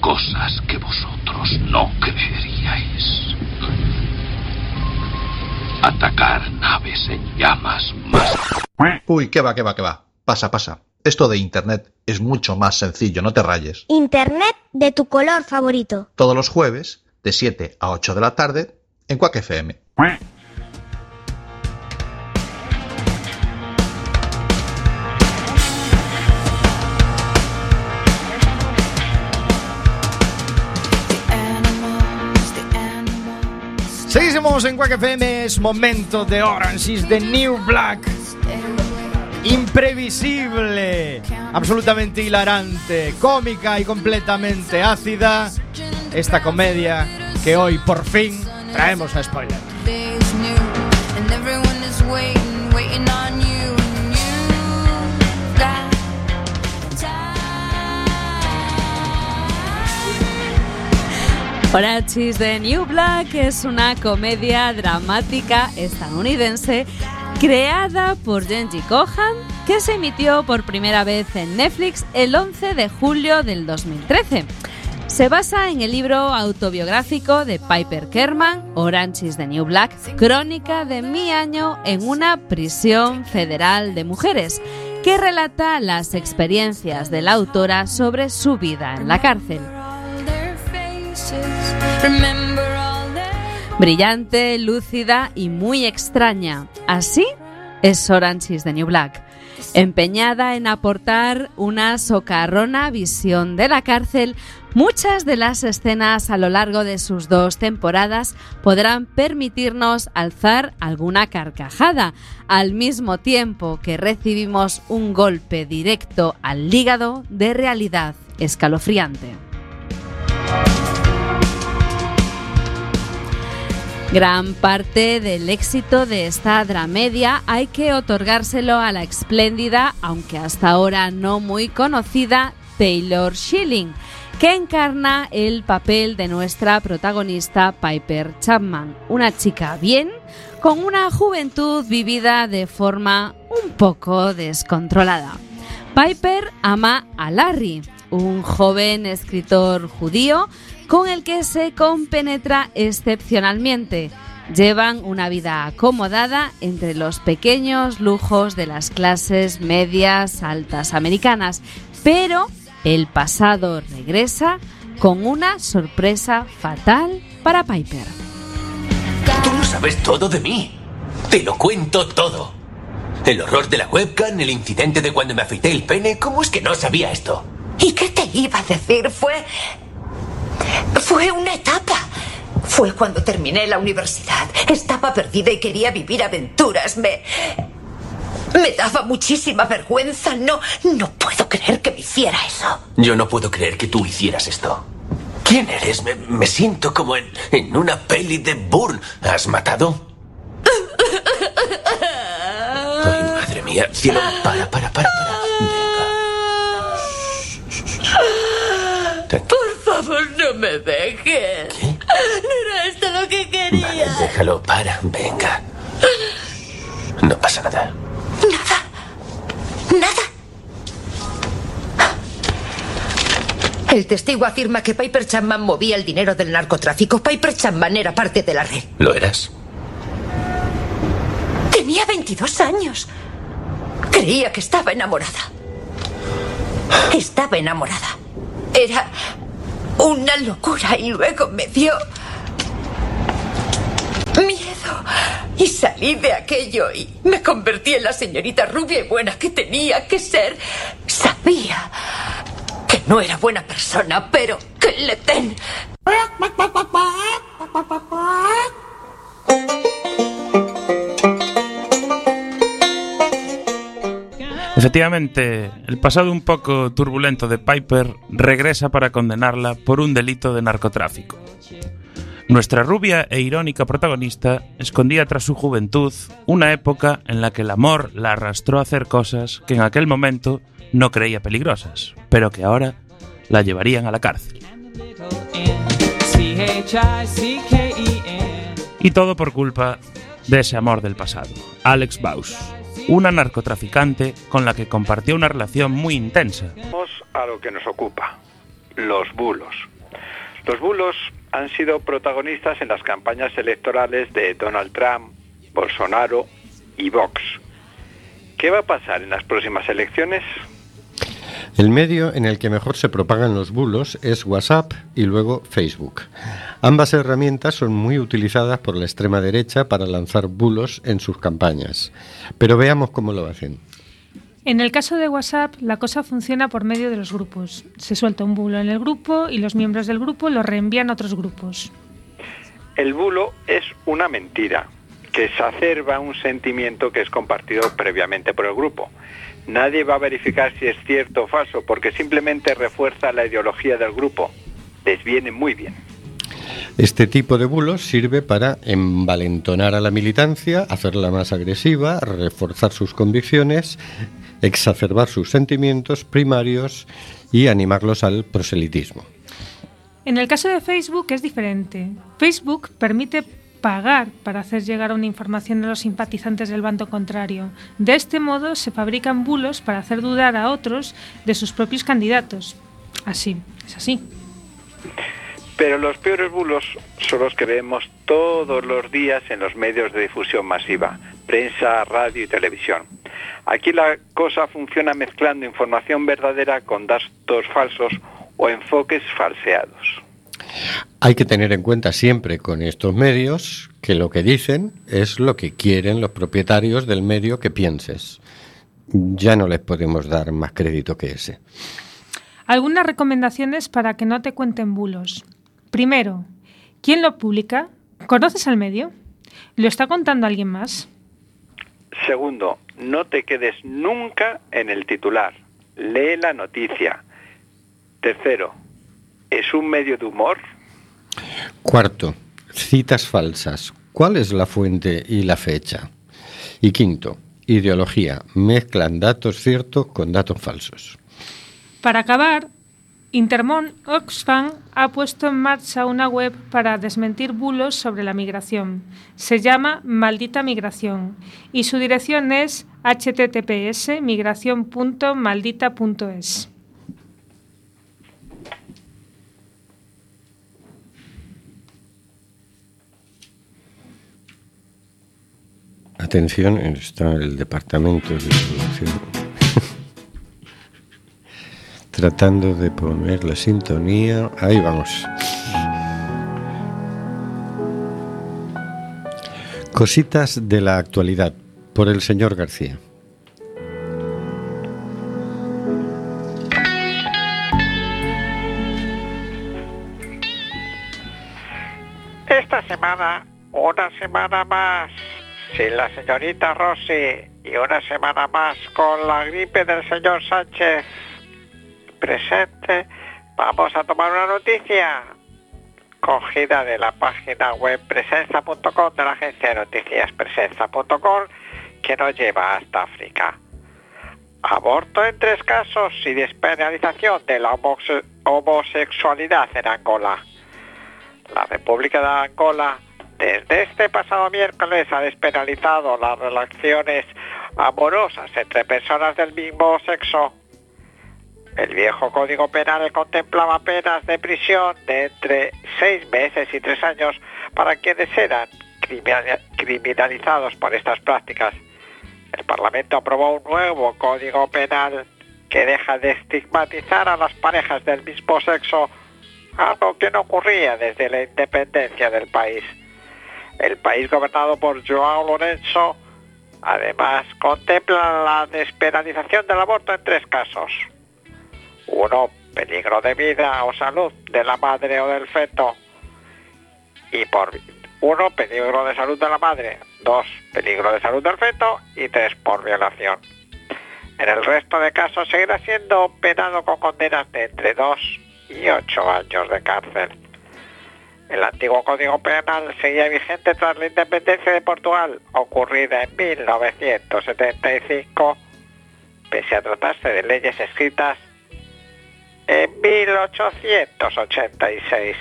cosas que vosotros no creeríais. Atacar naves en llamas más... Uy, qué va, qué va, qué va. Pasa, pasa. Esto de Internet es mucho más sencillo, no te rayes. Internet de tu color favorito. Todos los jueves, de 7 a 8 de la tarde, en Quack FM. seguimos en Quack FM. Es momento de Orange is the New Black. Imprevisible, absolutamente hilarante, cómica y completamente ácida. Esta comedia que hoy por fin traemos a spoiler. Orange is the New Black es una comedia dramática estadounidense creada por Genji Kohan que se emitió por primera vez en Netflix el 11 de julio del 2013. Se basa en el libro autobiográfico de Piper Kerman, Orange is the New Black, crónica de mi año en una prisión federal de mujeres, que relata las experiencias de la autora sobre su vida en la cárcel. Brillante, lúcida y muy extraña. Así es Orange is the New Black. Empeñada en aportar una socarrona visión de la cárcel, muchas de las escenas a lo largo de sus dos temporadas podrán permitirnos alzar alguna carcajada, al mismo tiempo que recibimos un golpe directo al hígado de realidad escalofriante. Gran parte del éxito de esta dramedia hay que otorgárselo a la espléndida, aunque hasta ahora no muy conocida, Taylor Schilling, que encarna el papel de nuestra protagonista Piper Chapman, una chica bien, con una juventud vivida de forma un poco descontrolada. Piper ama a Larry, un joven escritor judío con el que se compenetra excepcionalmente. Llevan una vida acomodada entre los pequeños lujos de las clases medias altas americanas, pero el pasado regresa con una sorpresa fatal para Piper. Tú lo sabes todo de mí. Te lo cuento todo. El horror de la webcam, el incidente de cuando me afeité el pene, ¿cómo es que no sabía esto? ¿Y qué te iba a decir? Fue. Fue una etapa. Fue cuando terminé la universidad. Estaba perdida y quería vivir aventuras. Me. Me daba muchísima vergüenza. No. No puedo creer que me hiciera eso. Yo no puedo creer que tú hicieras esto. ¿Quién eres? Me, me siento como en, en una peli de Bourne. ¿Has matado? Ay, madre mía. Cielo, para, para, para, para. Venga. Favor, no me dejes. No era esto lo que Vale, quería. déjalo, para, venga. No pasa nada. Nada. El testigo afirma que Piper Chapman movía el dinero del narcotráfico. Piper Chapman era parte de la red. ¿Lo eras? Tenía 22 años. Creía que estaba enamorada. Estaba enamorada. Era una locura y luego me dio miedo. Y salí de aquello y me convertí en la señorita rubia y buena que tenía que ser. Sabía que no era buena persona, pero que le den. Efectivamente, el pasado un poco turbulento de Piper regresa para condenarla por un delito de narcotráfico. Nuestra rubia e irónica protagonista escondía tras su juventud una época en la que el amor la arrastró a hacer cosas que en aquel momento no creía peligrosas, pero que ahora la llevarían a la cárcel. Y todo por culpa de ese amor del pasado, Alex Baus, una narcotraficante con la que compartió una relación muy intensa. Vamos a lo que nos ocupa. los bulos. Los bulos han sido protagonistas en las campañas electorales de Donald Trump, Bolsonaro y Vox. ¿Qué va a pasar en las próximas elecciones? El medio en el que mejor se propagan los bulos es WhatsApp y luego Facebook. Ambas herramientas son muy utilizadas por la extrema derecha para lanzar bulos en sus campañas. Pero veamos cómo lo hacen. En el caso de WhatsApp, la cosa funciona por medio de los grupos. Se suelta un bulo en el grupo y los miembros del grupo lo reenvían a otros grupos. El bulo es una mentira que exacerba un sentimiento que es compartido previamente por el grupo. Nadie va a verificar si es cierto o falso porque simplemente refuerza la ideología del grupo. Les viene muy bien. Este tipo de bulos sirve para envalentonar a la militancia, hacerla más agresiva, reforzar sus convicciones, exacerbar sus sentimientos primarios y animarlos al proselitismo. En el caso de Facebook es diferente. Facebook permite pagar para hacer llegar una información a los simpatizantes del bando contrario. De este modo se fabrican bulos para hacer dudar a otros de sus propios candidatos. Así, es así. Pero los peores bulos son los que vemos todos los días en los medios de difusión masiva, prensa, radio y televisión. Aquí la cosa funciona mezclando información verdadera con datos falsos o enfoques falseados. Hay que tener en cuenta siempre con estos medios que lo que dicen es lo que quieren los propietarios del medio que pienses. Ya no les podemos dar más crédito que ese. Algunas recomendaciones para que no te cuenten bulos. Primero, ¿quién lo publica? ¿Conoces al medio? ¿Lo está contando alguien más? Segundo, no te quedes nunca en el titular. Lee la noticia. Tercero, ¿es un medio de humor? Cuarto, citas falsas. ¿Cuál es la fuente y la fecha? Y quinto, ideología. Mezclan datos ciertos con datos falsos. Para acabar, Intermon Oxfam ha puesto en marcha una web para desmentir bulos sobre la migración. Se llama Maldita Migración y su dirección es https migración.maldita.es. Atención, está el departamento de producción tratando de poner la sintonía. Ahí vamos. Cositas de la actualidad por el señor García. Esta semana, una semana más, sin la señorita Rossi y una semana más con la gripe del señor Sánchez presente, vamos a tomar una noticia cogida de la página web presenza.com de la agencia de noticias presenza.com que nos lleva hasta África. Aborto en tres casos y despenalización de la homose- homosexualidad en Angola. La República de Angola desde este pasado miércoles ha despenalizado las relaciones amorosas entre personas del mismo sexo. El viejo Código Penal contemplaba penas de prisión de entre seis meses y tres años para quienes eran criminal- criminalizados por estas prácticas. El Parlamento aprobó un nuevo Código Penal que deja de estigmatizar a las parejas del mismo sexo, algo que no ocurría desde la independencia del país. El país gobernado por Joao Lorenzo además contempla la despenalización del aborto en tres casos. Uno, peligro de vida o salud de la madre o del feto. Y por uno, peligro de salud de la madre. Dos, peligro de salud del feto. Y tres, por violación. En el resto de casos seguirá siendo penado con condenas de entre dos y ocho años de cárcel. El antiguo Código Penal seguía vigente tras la independencia de Portugal, ocurrida en 1975, pese a tratarse de leyes escritas en 1886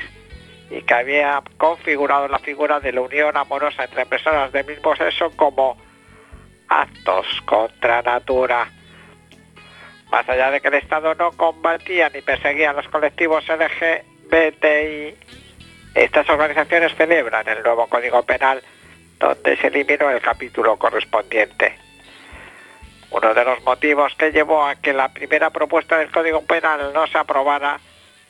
y que había configurado la figura de la unión amorosa entre personas del mismo sexo como actos contra natura. más allá de que el Estado no combatía ni perseguía a los colectivos LGBTI, estas organizaciones celebran el nuevo Código Penal donde se eliminó el capítulo correspondiente. Uno de los motivos que llevó a que la primera propuesta del Código Penal no se aprobara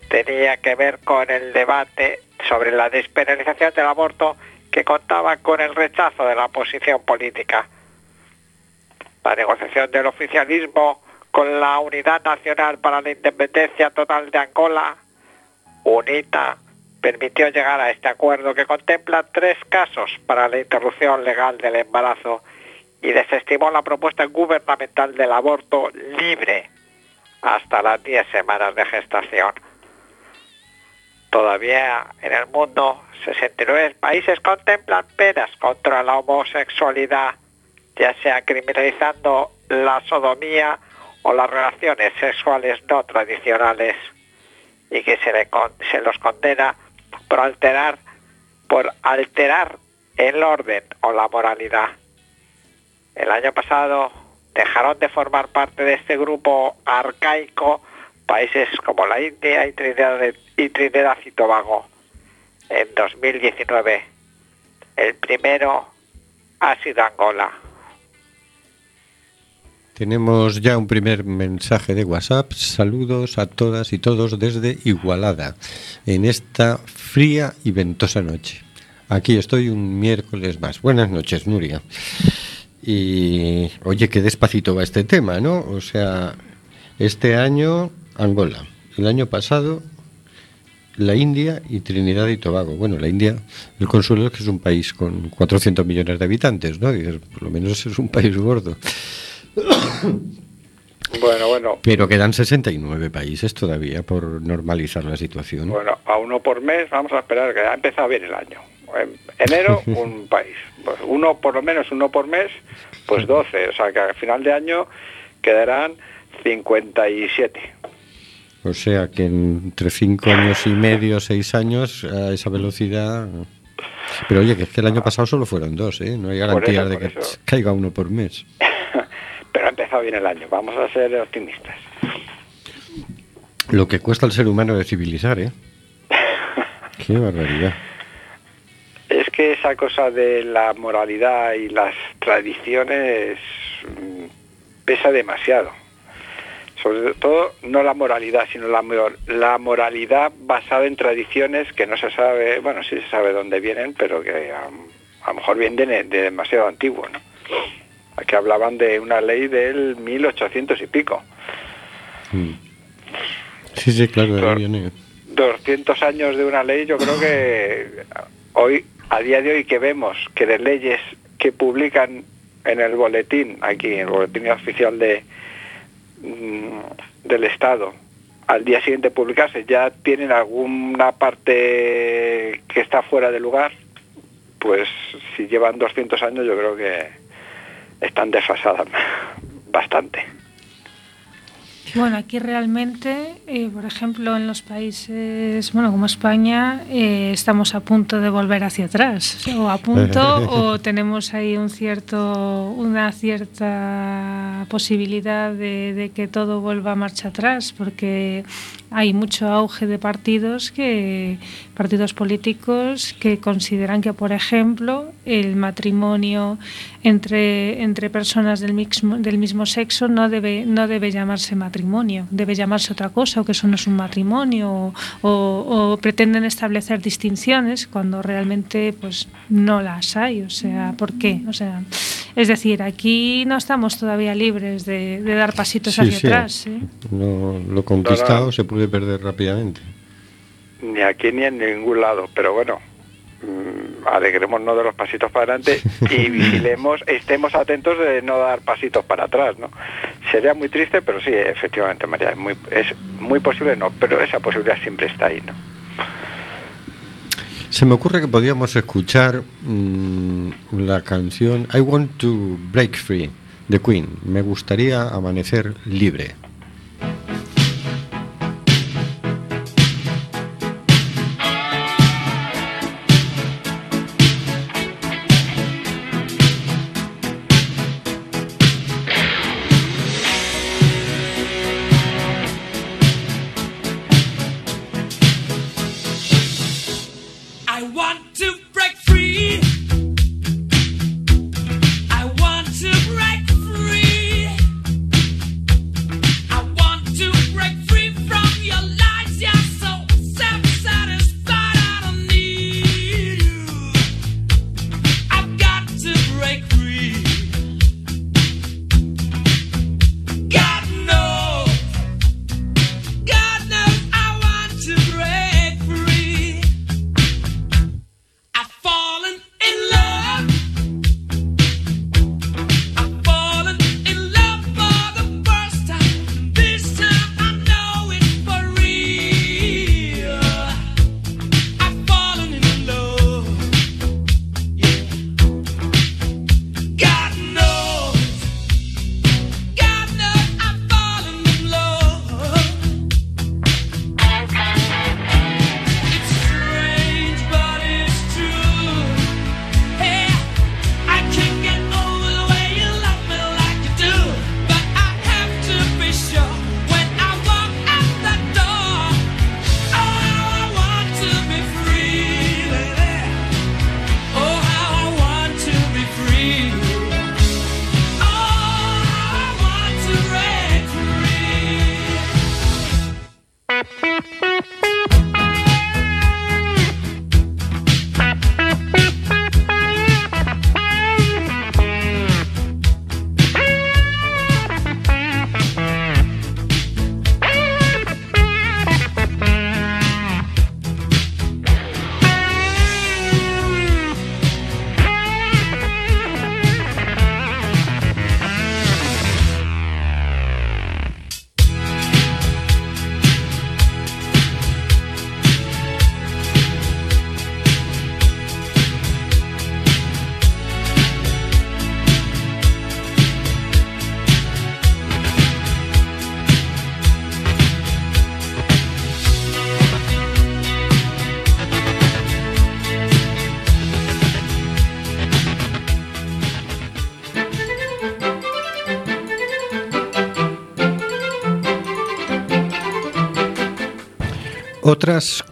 tenía que ver con el debate sobre la despenalización del aborto que contaba con el rechazo de la oposición política. La negociación del oficialismo con la Unidad Nacional para la Independencia Total de Angola, UNITA, permitió llegar a este acuerdo que contempla tres casos para la interrupción legal del embarazo y desestimó la propuesta gubernamental del aborto libre hasta las 10 semanas de gestación. Todavía en el mundo 69 países contemplan penas contra la homosexualidad, ya sea criminalizando la sodomía o las relaciones sexuales no tradicionales, y que se, los condena por alterar, por alterar el orden o la moralidad. El año pasado dejaron de formar parte de este grupo arcaico países como la India y Trinidad, y Tobago. En 2019, el primero ha sido Angola. Tenemos ya un primer mensaje de WhatsApp. Saludos a todas y todos desde Igualada, en esta fría y ventosa noche. Aquí estoy un miércoles más. Buenas noches, Nuria. Y oye, qué despacito va este tema, ¿no? O sea, este año Angola, el año pasado la India y Trinidad y Tobago. Bueno, la India, el consuelo es que es un país con 400 millones de habitantes, ¿no? Dices, por lo menos es un país gordo. Bueno, bueno, Pero quedan 69 países todavía por normalizar la situación. bueno, a uno por mes, vamos a esperar que ha empezado bien el año. En enero, un país. Pues uno, por lo menos uno por mes, pues 12. O sea que al final de año quedarán 57. O sea que entre 5 años y medio, 6 años, a esa velocidad... Pero oye, que es que el año pasado solo fueron dos, ¿eh? No hay garantía eso, de que eso. caiga uno por mes. Pero ha empezado bien el año. Vamos a ser optimistas. Lo que cuesta al ser humano de civilizar, ¿eh? Qué barbaridad. Que esa cosa de la moralidad y las tradiciones mm, pesa demasiado. Sobre todo, no la moralidad, sino la, la moralidad basada en tradiciones que no se sabe, bueno, sí se sabe dónde vienen, pero que a, a lo mejor vienen de, de demasiado antiguo, ¿no? Aquí hablaban de una ley del 1800 y pico. Mm. Sí, sí, claro, de ahí viene. 200 años de una ley, yo creo que hoy, a día de hoy que vemos que de leyes que publican en el boletín, aquí en el boletín oficial mm, del Estado, al día siguiente publicarse, ya tienen alguna parte que está fuera de lugar, pues si llevan 200 años yo creo que están desfasadas bastante. Bueno, aquí realmente, eh, por ejemplo, en los países, bueno, como España, eh, estamos a punto de volver hacia atrás, o a punto, o tenemos ahí un cierto, una cierta posibilidad de, de que todo vuelva a marcha atrás, porque hay mucho auge de partidos que partidos políticos que consideran que, por ejemplo, el matrimonio entre, entre personas del mismo, del mismo sexo no debe, no debe llamarse matrimonio, debe llamarse otra cosa, o que eso no es un matrimonio, o, o- o pretenden establecer distinciones cuando realmente pues no las hay. O sea, ¿por qué? O sea, es decir, aquí no estamos todavía libres de, de dar pasitos Sí, hacia sí. atrás. ¿eh? No, lo conquistado No, no. se puede perder rápidamente. ni aquí ni en ningún lado, pero bueno, alegrémonos de los pasitos para adelante y vigilemos, estemos atentos de no dar pasitos para atrás, ¿no? Sería muy triste, pero sí, efectivamente, María, es muy, es muy posible, no, pero esa posibilidad siempre está ahí, ¿no? Se me ocurre que podíamos escuchar mm, la canción I Want to Break Free de Queen. Me gustaría amanecer libre.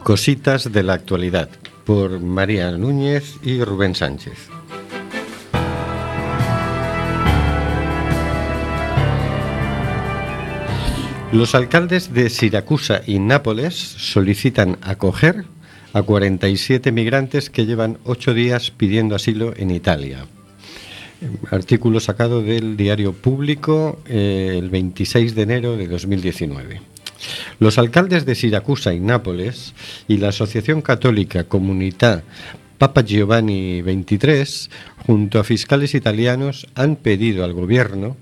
Cositas de la actualidad por María Núñez y Rubén Sánchez. Los alcaldes de Siracusa y Nápoles solicitan acoger a 47 migrantes que llevan ocho días pidiendo asilo en Italia. Artículo sacado del diario público eh, el 26 de enero de 2019. Los alcaldes de Siracusa y Nápoles y la Asociación Católica Comunità Papa Giovanni XXIII, junto a fiscales italianos, han pedido al gobierno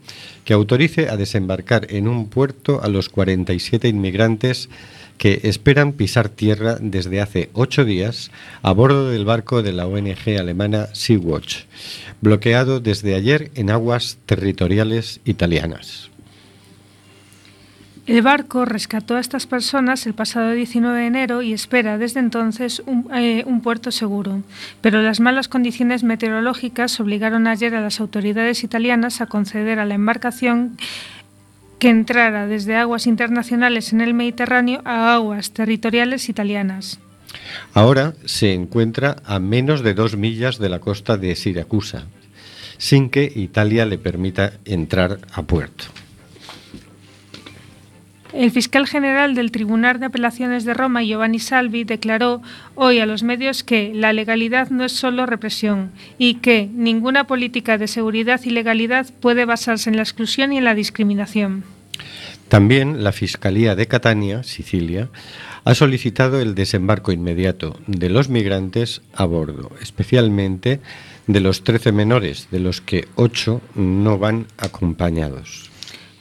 que autorice a desembarcar en un puerto a los 47 inmigrantes que esperan pisar tierra desde hace ocho días a bordo del barco de la ONG alemana Sea-Watch, bloqueado desde ayer en aguas territoriales italianas. El barco rescató a estas personas el pasado 19 de enero y espera desde entonces un, eh, un, puerto seguro. Pero las malas condiciones meteorológicas obligaron ayer a las autoridades italianas a conceder a la embarcación que entrara desde aguas internacionales en el Mediterráneo a aguas territoriales italianas. Ahora se encuentra a menos de dos millas de la costa de Siracusa, sin que Italia le permita entrar a puerto. El fiscal general del Tribunal de Apelaciones de Roma, Giovanni Salvi, declaró hoy a los medios que la legalidad no es solo represión y que ninguna política de seguridad y legalidad puede basarse en la exclusión y en la discriminación. También la Fiscalía de Catania, Sicilia, ha solicitado el desembarco inmediato de los migrantes a bordo, especialmente de los 13 menores, de los que 8 no van acompañados.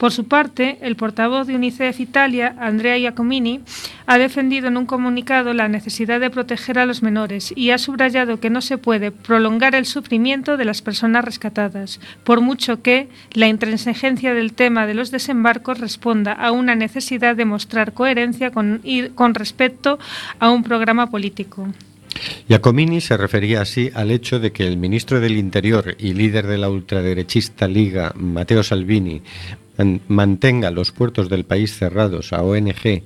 Por su parte, el portavoz de UNICEF Italia, Andrea Giacomini, ha defendido en un comunicado la necesidad de proteger a los menores y ha subrayado que no se puede prolongar el sufrimiento de las personas rescatadas, por mucho que la intransigencia del tema de los desembarcos responda a una necesidad de mostrar coherencia con, con respecto a un programa político. Giacomini se refería así al hecho de que el ministro del Interior y líder de la ultraderechista Liga, Matteo Salvini, mantenga los puertos del país cerrados a ONG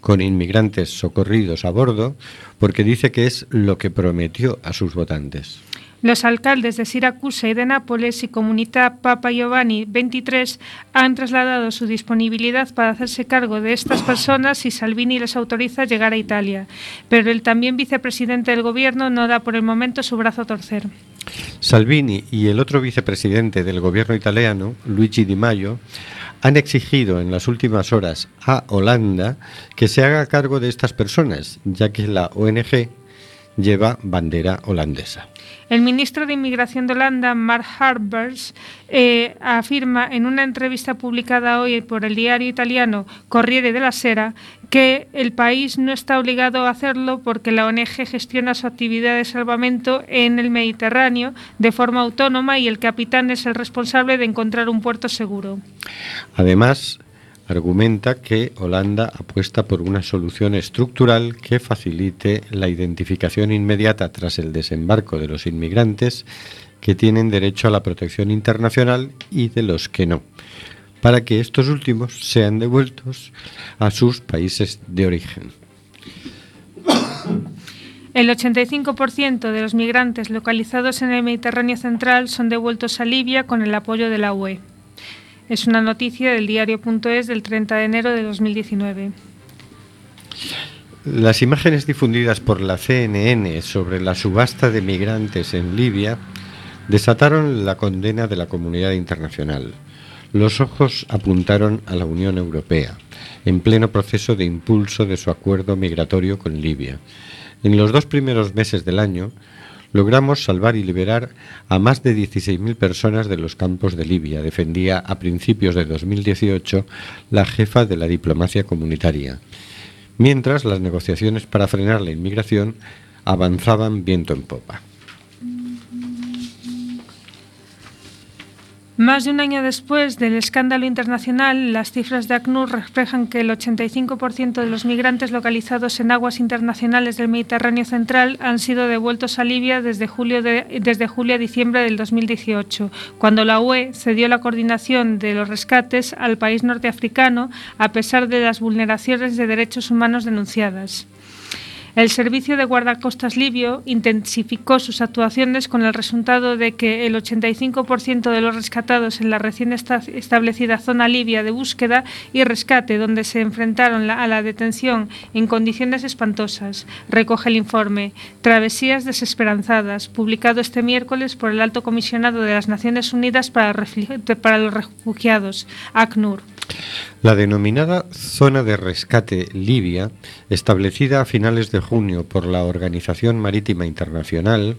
con inmigrantes socorridos a bordo, porque dice que es lo que prometió a sus votantes. Los alcaldes de Siracusa y de Nápoles y Comunidad Papa Giovanni XXIII han trasladado su disponibilidad para hacerse cargo de estas personas si Salvini les autoriza llegar a Italia, pero el también vicepresidente del gobierno no da por el momento su brazo a torcer. Salvini y el otro vicepresidente del gobierno italiano, Luigi Di Maio, han exigido en las últimas horas a Holanda que se haga cargo de estas personas, ya que la ONG lleva bandera holandesa. El ministro de Inmigración de Holanda, Mark Harbers, eh, afirma en una entrevista publicada hoy por el diario italiano Corriere della Sera que el país no está obligado a hacerlo porque la ONG gestiona su actividad de salvamento en el Mediterráneo de forma autónoma y el capitán es el responsable de encontrar un puerto seguro. Además, argumenta que Holanda apuesta por una solución estructural que facilite la identificación inmediata tras el desembarco de los inmigrantes que tienen derecho a la protección internacional y de los que no, para que estos últimos sean devueltos a sus países de origen. El 85% de los migrantes localizados en el Mediterráneo central son devueltos a Libia con el apoyo de la UE. Es una noticia del diario.es del 30 de enero de 2019. Las imágenes difundidas por la CNN sobre la subasta de migrantes en Libia desataron la condena de la comunidad internacional. Los ojos apuntaron a la Unión Europea, en pleno proceso de impulso de su acuerdo migratorio con Libia. En los dos primeros meses del año, logramos salvar y liberar a más de 16.000 personas de los campos de Libia, defendía a principios de 2018 la jefa de la diplomacia comunitaria. Mientras las negociaciones para frenar la inmigración avanzaban viento en popa. Más de un año después del escándalo internacional, las cifras de ACNUR reflejan que el 85% de los migrantes localizados en aguas internacionales del Mediterráneo central han sido devueltos a Libia desde julio, de- desde julio a diciembre del 2018, cuando la UE cedió la coordinación de los rescates al país norteafricano a pesar de las vulneraciones de derechos humanos denunciadas. El servicio de guardacostas libio intensificó sus actuaciones con el resultado de que el 85% de los rescatados en la recién esta- establecida zona libia de búsqueda y rescate, donde se enfrentaron a la detención en condiciones espantosas, recoge el informe Travesías desesperanzadas, publicado este miércoles por el Alto Comisionado de las Naciones Unidas para los Refugiados, ACNUR. La denominada Zona de Rescate Libia, establecida a finales de junio por la Organización Marítima Internacional,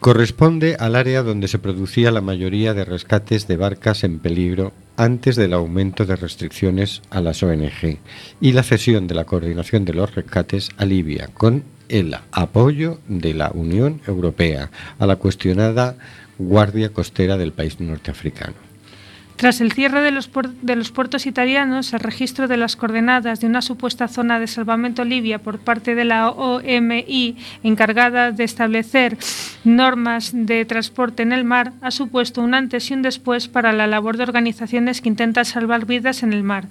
corresponde al área donde se producía la mayoría de rescates de barcas en peligro antes del aumento de restricciones a las ONG y la cesión de la coordinación de los rescates a Libia, con el apoyo de la Unión Europea a la cuestionada Guardia Costera del país norteafricano. Tras el cierre de los, de los puertos italianos, el registro de las coordenadas de una supuesta zona de salvamento libia por parte de la OMI, encargada de establecer normas de transporte en el mar, ha supuesto un antes y un después para la labor de organizaciones que intentan salvar vidas en el mar,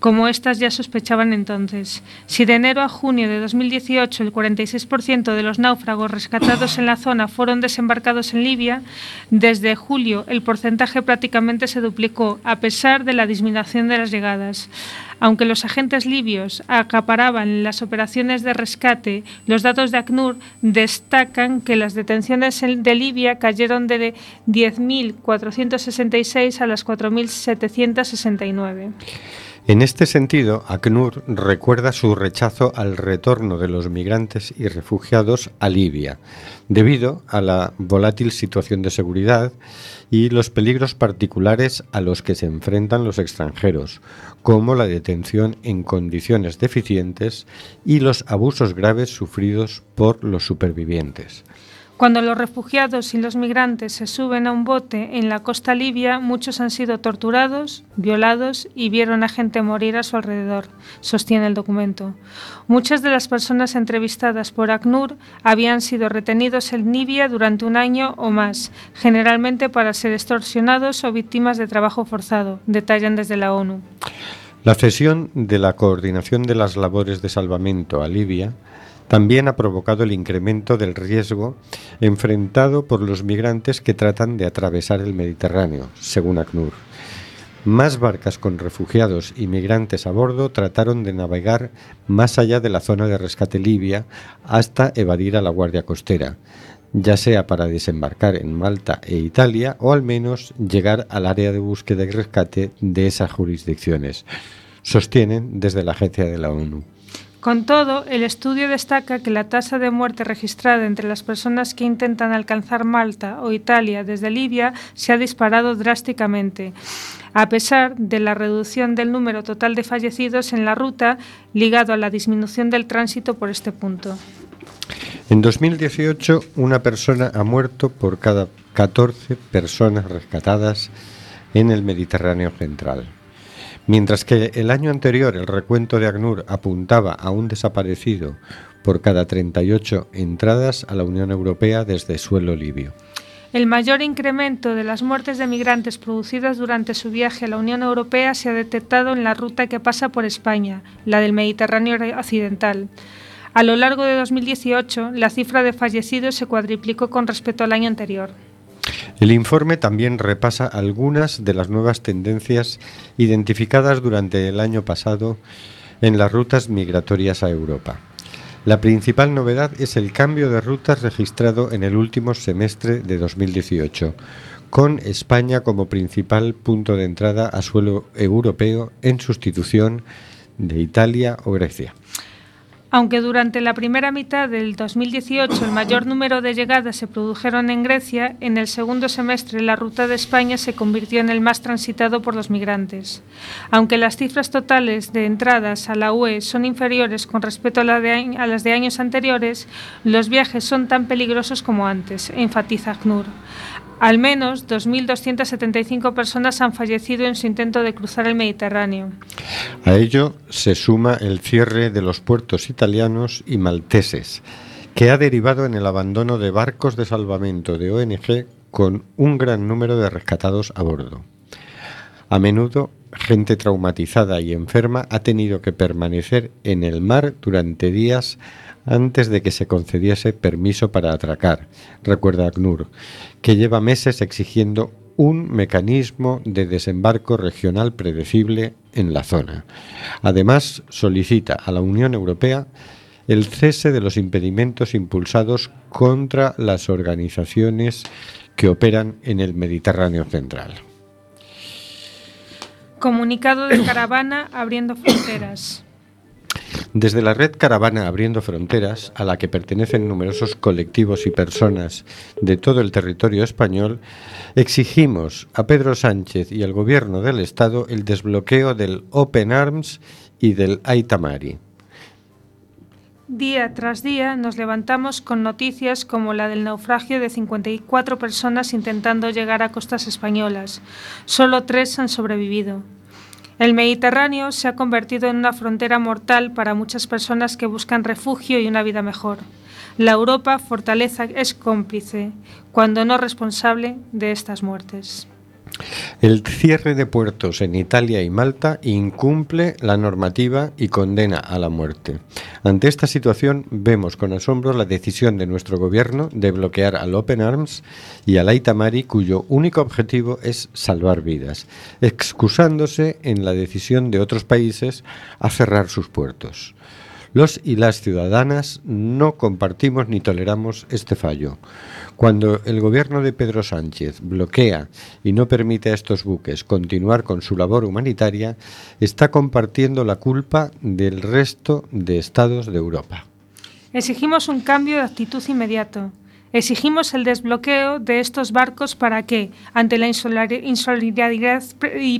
como estas ya sospechaban entonces. Si de enero a junio de 2018 el 46% de los náufragos rescatados en la zona fueron desembarcados en Libia, desde julio el porcentaje prácticamente se duplicó, a pesar de la disminución de las llegadas. Aunque los agentes libios acaparaban las operaciones de rescate, los datos de ACNUR destacan que las detenciones en- de Libia cayeron de 10.466 a las 4.769. En este sentido, ACNUR recuerda su rechazo al retorno de los migrantes y refugiados a Libia, debido a la volátil situación de seguridad y los peligros particulares a los que se enfrentan los extranjeros, como la detención en condiciones deficientes y los abusos graves sufridos por los supervivientes. Cuando los refugiados y los migrantes se suben a un bote en la costa libia, muchos han sido torturados, violados y vieron a gente morir a su alrededor, sostiene el documento. Muchas de las personas entrevistadas por ACNUR habían sido retenidos en Libia durante un año o más, generalmente para ser extorsionados o víctimas de trabajo forzado, detallan desde la ONU. La cesión de la coordinación de las labores de salvamento a Libia también ha provocado el incremento del riesgo enfrentado por los migrantes que tratan de atravesar el Mediterráneo, según ACNUR. Más barcas con refugiados y migrantes a bordo trataron de navegar más allá de la zona de rescate libia hasta evadir a la Guardia Costera, ya sea para desembarcar en Malta e Italia o al menos llegar al área de búsqueda y rescate de esas jurisdicciones, sostienen desde la agencia de la ONU. Con todo, el estudio destaca que la tasa de muerte registrada entre las personas que intentan alcanzar Malta o Italia desde Libia se ha disparado drásticamente, a pesar de la reducción del número total de fallecidos en la ruta ligado a la disminución del tránsito por este punto. En 2018, una persona ha muerto por cada 14 personas rescatadas en el Mediterráneo central. Mientras que el año anterior el recuento de ACNUR apuntaba a un desaparecido por cada 38 entradas a la Unión Europea desde suelo libio. El mayor incremento de las muertes de migrantes producidas durante su viaje a la Unión Europea se ha detectado en la ruta que pasa por España, la del Mediterráneo occidental. A lo largo de 2018, la cifra de fallecidos se cuadriplicó con respecto al año anterior. El informe también repasa algunas de las nuevas tendencias identificadas durante el año pasado en las rutas migratorias a Europa. La principal novedad es el cambio de rutas registrado en el último semestre de 2018, con España como principal punto de entrada a suelo europeo en sustitución de Italia o Grecia. Aunque durante la primera mitad del 2018 el mayor número de llegadas se produjeron en Grecia, en el segundo semestre la ruta de España se convirtió en el más transitado por los migrantes. Aunque las cifras totales de entradas a la UE son inferiores con respecto a, las de años anteriores, los viajes son tan peligrosos como antes, enfatiza ACNUR. Al menos 2.275 personas han fallecido en su intento de cruzar el Mediterráneo. A ello se suma el cierre de los puertos italianos y malteses, que ha derivado en el abandono de barcos de salvamento de ONG con un gran número de rescatados a bordo. A menudo, gente traumatizada y enferma ha tenido que permanecer en el mar durante días antes de que se concediese permiso para atracar, recuerda ACNUR, que lleva meses exigiendo un mecanismo de desembarco regional predecible en la zona. Además, solicita a la Unión Europea el cese de los impedimentos impulsados contra las organizaciones que operan en el Mediterráneo central. Comunicado de caravana abriendo fronteras. Desde la red Caravana Abriendo Fronteras, a la que pertenecen numerosos colectivos y personas de todo el territorio español, exigimos a Pedro Sánchez y al Gobierno del Estado el desbloqueo del Open Arms y del Aitamari. Día tras día nos levantamos con noticias como la del naufragio de 54 personas intentando llegar a costas españolas. Solo tres han sobrevivido. El Mediterráneo se ha convertido en una frontera mortal para muchas personas que buscan refugio y una vida mejor. La Europa fortaleza es cómplice, cuando no responsable, de estas muertes. El cierre de puertos en Italia y Malta incumple la normativa y condena a la muerte. Ante esta situación vemos con asombro la decisión de nuestro gobierno de bloquear al Open Arms y al Aitamari cuyo único objetivo es salvar vidas, excusándose en la decisión de otros países a cerrar sus puertos. Los y las ciudadanas no compartimos ni toleramos este fallo. Cuando el gobierno de Pedro Sánchez bloquea y no permite a estos buques continuar con su labor humanitaria, está compartiendo la culpa del resto de estados de Europa. Exigimos un cambio de actitud inmediato. Exigimos el desbloqueo de estos barcos para que, ante la insolidaridad y,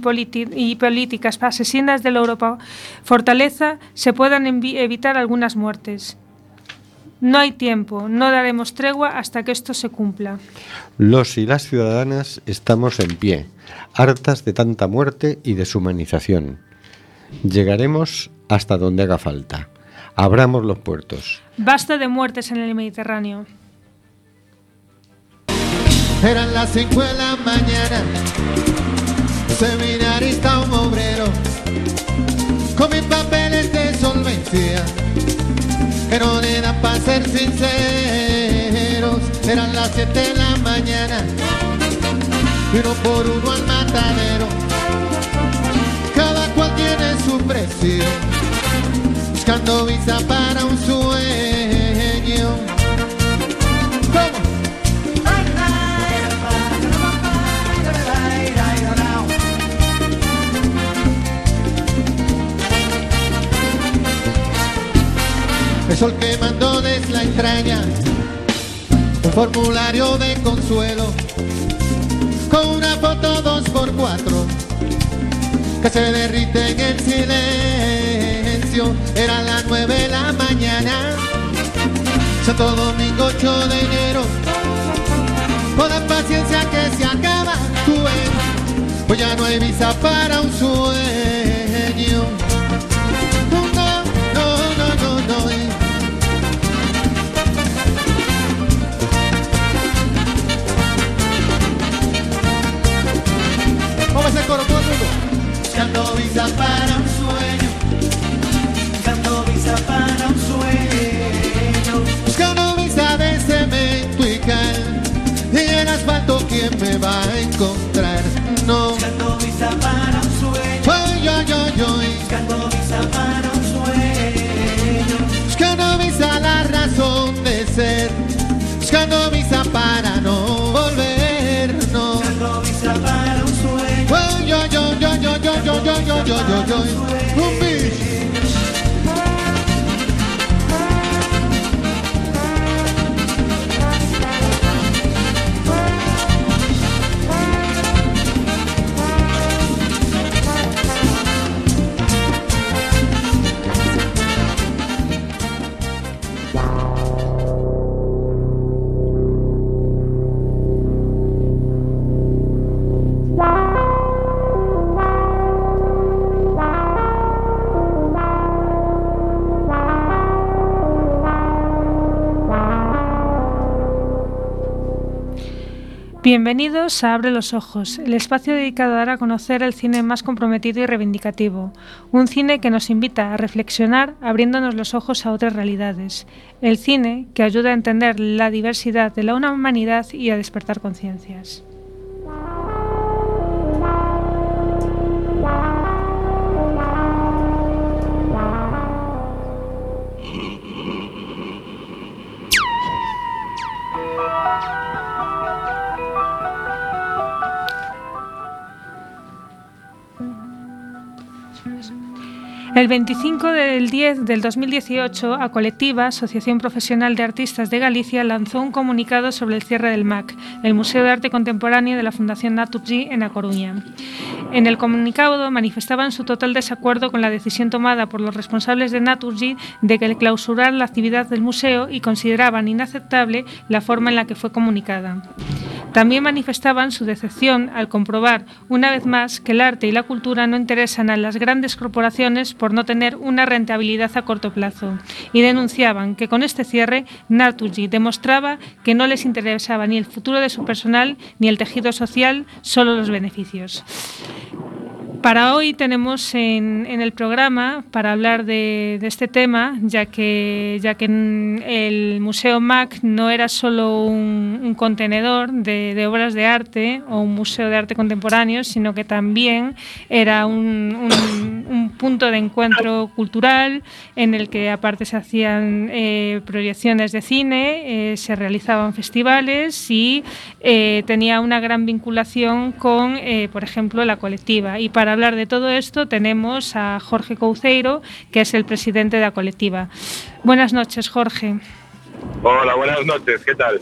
políticas asesinas de la Europa fortaleza, se puedan evitar algunas muertes. No hay tiempo, no daremos tregua hasta que esto se cumpla. Los y las ciudadanas estamos en pie, hartas de tanta muerte y deshumanización. Llegaremos hasta donde haga falta. Abramos los puertos. Basta de muertes en el Mediterráneo. Eran las 5 de la mañana, seminarista, un obrero, con mis papeles de solvencia, que no para ser sinceros. Eran las 7 de la mañana, y uno por uno al matadero, cada cual tiene su precio, buscando visa para un sueño. Formulario de consuelo, con una foto dos por cuatro, que se derrite en el silencio. Era las nueve de la mañana, Santo Domingo 8 de enero, con la paciencia que se acaba, ves, pues ya no hay visa para un sueño. Coro todo el mundo. Buscando visa para un sueño. Buscando visa para un sueño. Buscando visa de cemento y cal. Y en asfalto, ¿quién me va a encontrar? joy, joy, joy. Bienvenidos a Abre los Ojos, el espacio dedicado a dar a conocer el cine más comprometido y reivindicativo. Un cine que nos invita a reflexionar abriéndonos los ojos a otras realidades. El cine que ayuda a entender la diversidad de la humanidad y a despertar conciencias. El 25 del 10 del 2018, a Colectiva, Asociación Profesional de Artistas de Galicia, lanzó un comunicado sobre el cierre del MAC, el Museo de Arte Contemporáneo de la Fundación Naturgy en A Coruña. En el comunicado manifestaban su total desacuerdo con la decisión tomada por los responsables de Naturgy de que clausurar la actividad del museo y consideraban inaceptable la forma en la que fue comunicada. También manifestaban su decepción al comprobar, una vez más, que el arte y la cultura no interesan a las grandes corporaciones por no tener una rentabilidad a corto plazo, y denunciaban que con este cierre Naturgy demostraba que no les interesaba ni el futuro de su personal ni el tejido social, solo los beneficios. Para hoy tenemos en, en el programa para hablar de, este tema, ya que, ya que en el Museo MAC no era solo un, contenedor de, obras de arte o un museo de arte contemporáneo, sino que también era un- un punto de encuentro cultural en el que aparte se hacían eh, proyecciones de cine, eh, se realizaban festivales y eh, tenía una gran vinculación con, por ejemplo, la colectiva. Y para hablar de todo esto tenemos a Jorge Couceiro, que es el presidente de la colectiva. Buenas noches, Jorge. Hola, buenas noches, ¿qué tal?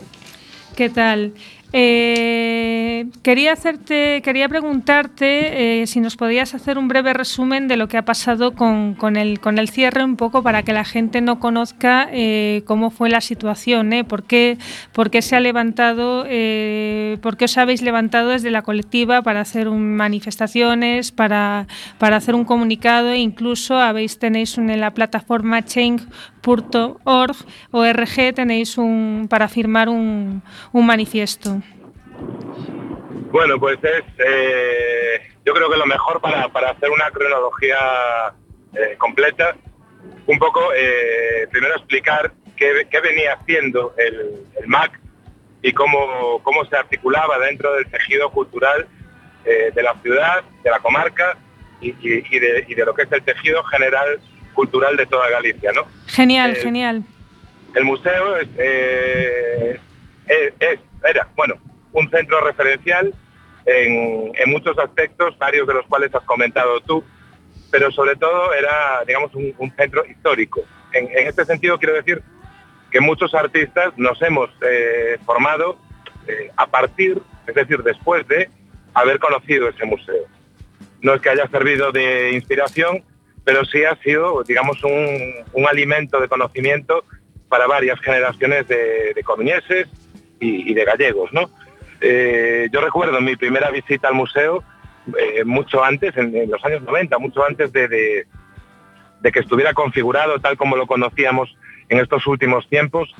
¿Qué tal? Eh, quería hacerte, quería preguntarte eh, si nos podías hacer un breve resumen de lo que ha pasado con, con el, con el cierre, un poco para que la gente no conozca eh, cómo fue la situación, ¿eh? ¿Por, qué, por qué se ha levantado, eh, por qué os habéis levantado desde la colectiva para hacer un- manifestaciones, para, para hacer un comunicado e incluso habéis tenéis en la plataforma change.org ORG tenéis un para firmar un, un manifiesto. Bueno, pues es, eh, yo creo que lo mejor para, para hacer una cronología eh, completa, un poco, eh, primero explicar qué, qué venía haciendo el, el MAC y cómo, cómo se articulaba dentro del tejido cultural de la ciudad, de la comarca y- y de, y de lo que es el tejido general cultural de toda Galicia, ¿no? Genial, genial. El museo es, eh, es- es- era, bueno, un centro referencial en, en muchos aspectos, varios de los cuales has comentado tú, pero sobre todo era, digamos, un, un centro histórico. En, en este sentido quiero decir que muchos artistas nos hemos eh, formado eh, a partir, es decir, después de haber conocido ese museo. No es que haya servido de inspiración, pero sí ha sido, digamos, un, un alimento de conocimiento para varias generaciones de, de coruñeses y, y de gallegos, ¿no? Eh, yo recuerdo mi primera visita al museo eh, mucho antes, en, en los años 90, mucho antes de, de- de que estuviera configurado tal como lo conocíamos en estos últimos tiempos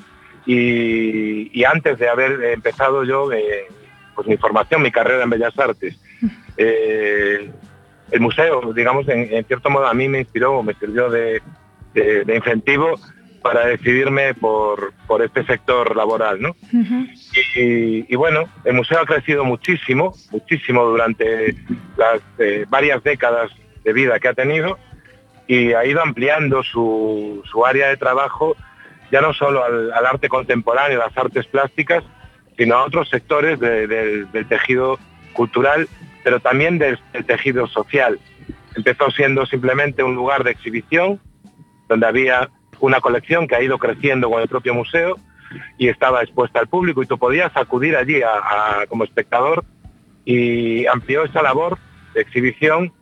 y, y antes de haber empezado yo eh, pues mi formación, mi carrera en Bellas Artes. El museo, digamos, en, en cierto modo a mí me inspiró, me sirvió de, de- de incentivo para decidirme por, por este sector laboral, ¿no? Y, y bueno, el museo ha crecido muchísimo, muchísimo durante las eh, varias décadas de vida que ha tenido y ha ido ampliando su, su área de trabajo ya no solo al, al arte contemporáneo, las artes plásticas, sino a otros sectores de- del- del tejido cultural, pero también del, del tejido social. Empezó siendo simplemente un lugar de exhibición, donde había una colección que ha ido creciendo con el propio museo y estaba expuesta al público y tú podías acudir allí a- como espectador y amplió esa labor de exhibición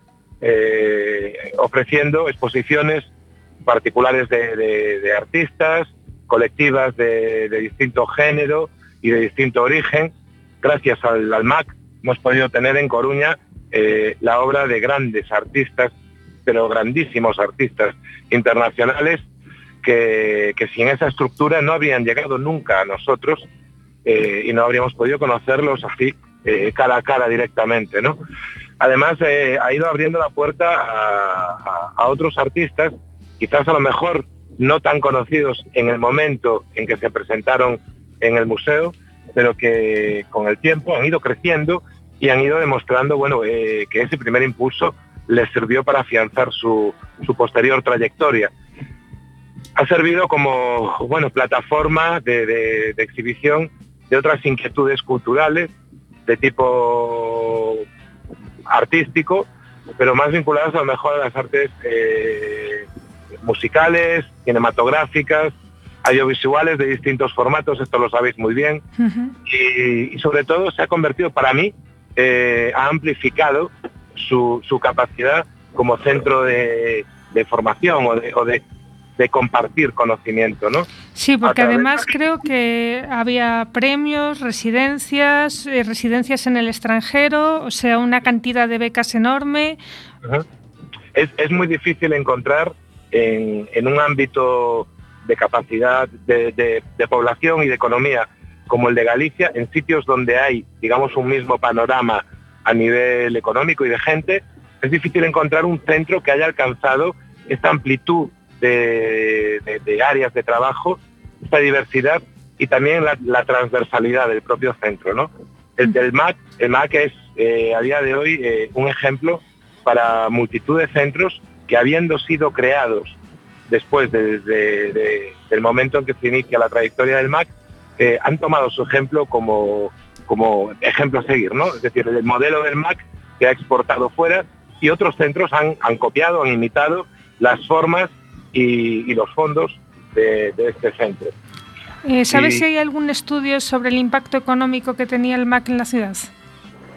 eh, ofreciendo exposiciones particulares de artistas, colectivas de, de distinto género y de distinto origen. Gracias al, al MAC hemos podido tener en Coruña eh, la obra de grandes artistas, pero grandísimos artistas internacionales que, que sin esa estructura no habrían llegado nunca a nosotros eh, y no habríamos podido conocerlos así eh, cara a cara directamente, ¿no? Además, ha ido abriendo la puerta a- a otros artistas, quizás a lo mejor no tan conocidos en el momento en que se presentaron en el museo, pero que con el tiempo han ido creciendo y han ido demostrando, bueno, eh, que ese primer impulso les sirvió para afianzar su, su posterior trayectoria. Ha servido como, bueno, plataforma de, de- de exhibición de otras inquietudes culturales de tipo artístico, pero más vinculadas a lo mejor a las artes eh, musicales, cinematográficas, audiovisuales de distintos formatos, esto lo sabéis muy bien, y, y sobre todo se ha convertido para mí, eh, ha amplificado su, su capacidad como centro de, de formación o de, o de- de compartir conocimiento, ¿no? Sí, porque además creo que había premios, residencias, eh, residencias en el extranjero, o sea, una cantidad de becas enorme. Es, es muy difícil encontrar en, en un ámbito de capacidad de, de- de población y de economía como el de Galicia, en sitios donde hay, digamos, un mismo panorama a nivel económico y de gente, es difícil encontrar un centro que haya alcanzado esta amplitud de, áreas de trabajo, esta diversidad y también la, la transversalidad del propio centro. ¿no? El del MAC, el MAC es eh, a día de hoy eh, un ejemplo para multitud de centros que habiendo sido creados después de- de- de- del momento en que se inicia la trayectoria del MAC, eh, han tomado su ejemplo como, como ejemplo a seguir, ¿no? Es decir, el modelo del MAC que ha exportado fuera y otros centros han, han copiado, han imitado las formas y, y los fondos de, de este centro. Eh, ¿Sabes si hay algún estudio sobre el impacto económico que tenía el MAC en la ciudad?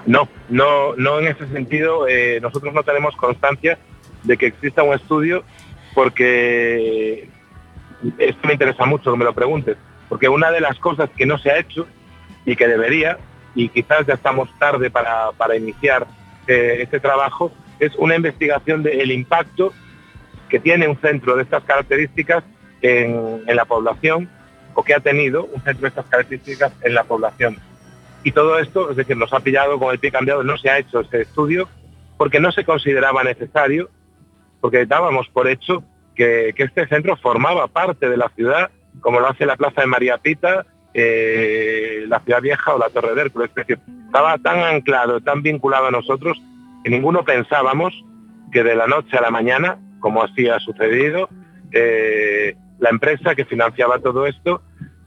No, no, no en ese sentido. eh, nosotros no tenemos constancia de que exista un estudio porque esto me interesa mucho que me lo preguntes, porque una de las cosas que no se ha hecho y que debería, y quizás ya estamos tarde para, para iniciar eh, este trabajo, es una investigación del impacto que tiene un centro de estas características en, en la población o que ha tenido un centro de estas características en la población. Y todo esto, es decir, nos ha pillado con el pie cambiado, no se ha hecho ese estudio porque no se consideraba necesario, porque dábamos por hecho que, que este centro formaba parte de la ciudad, como lo hace la Plaza de María Pita, eh, la Ciudad Vieja o la Torre de Hércules. Es decir, estaba tan anclado, tan vinculado a nosotros, que ninguno pensábamos que de la noche a la mañana, como así ha sucedido, eh, la empresa que financiaba todo esto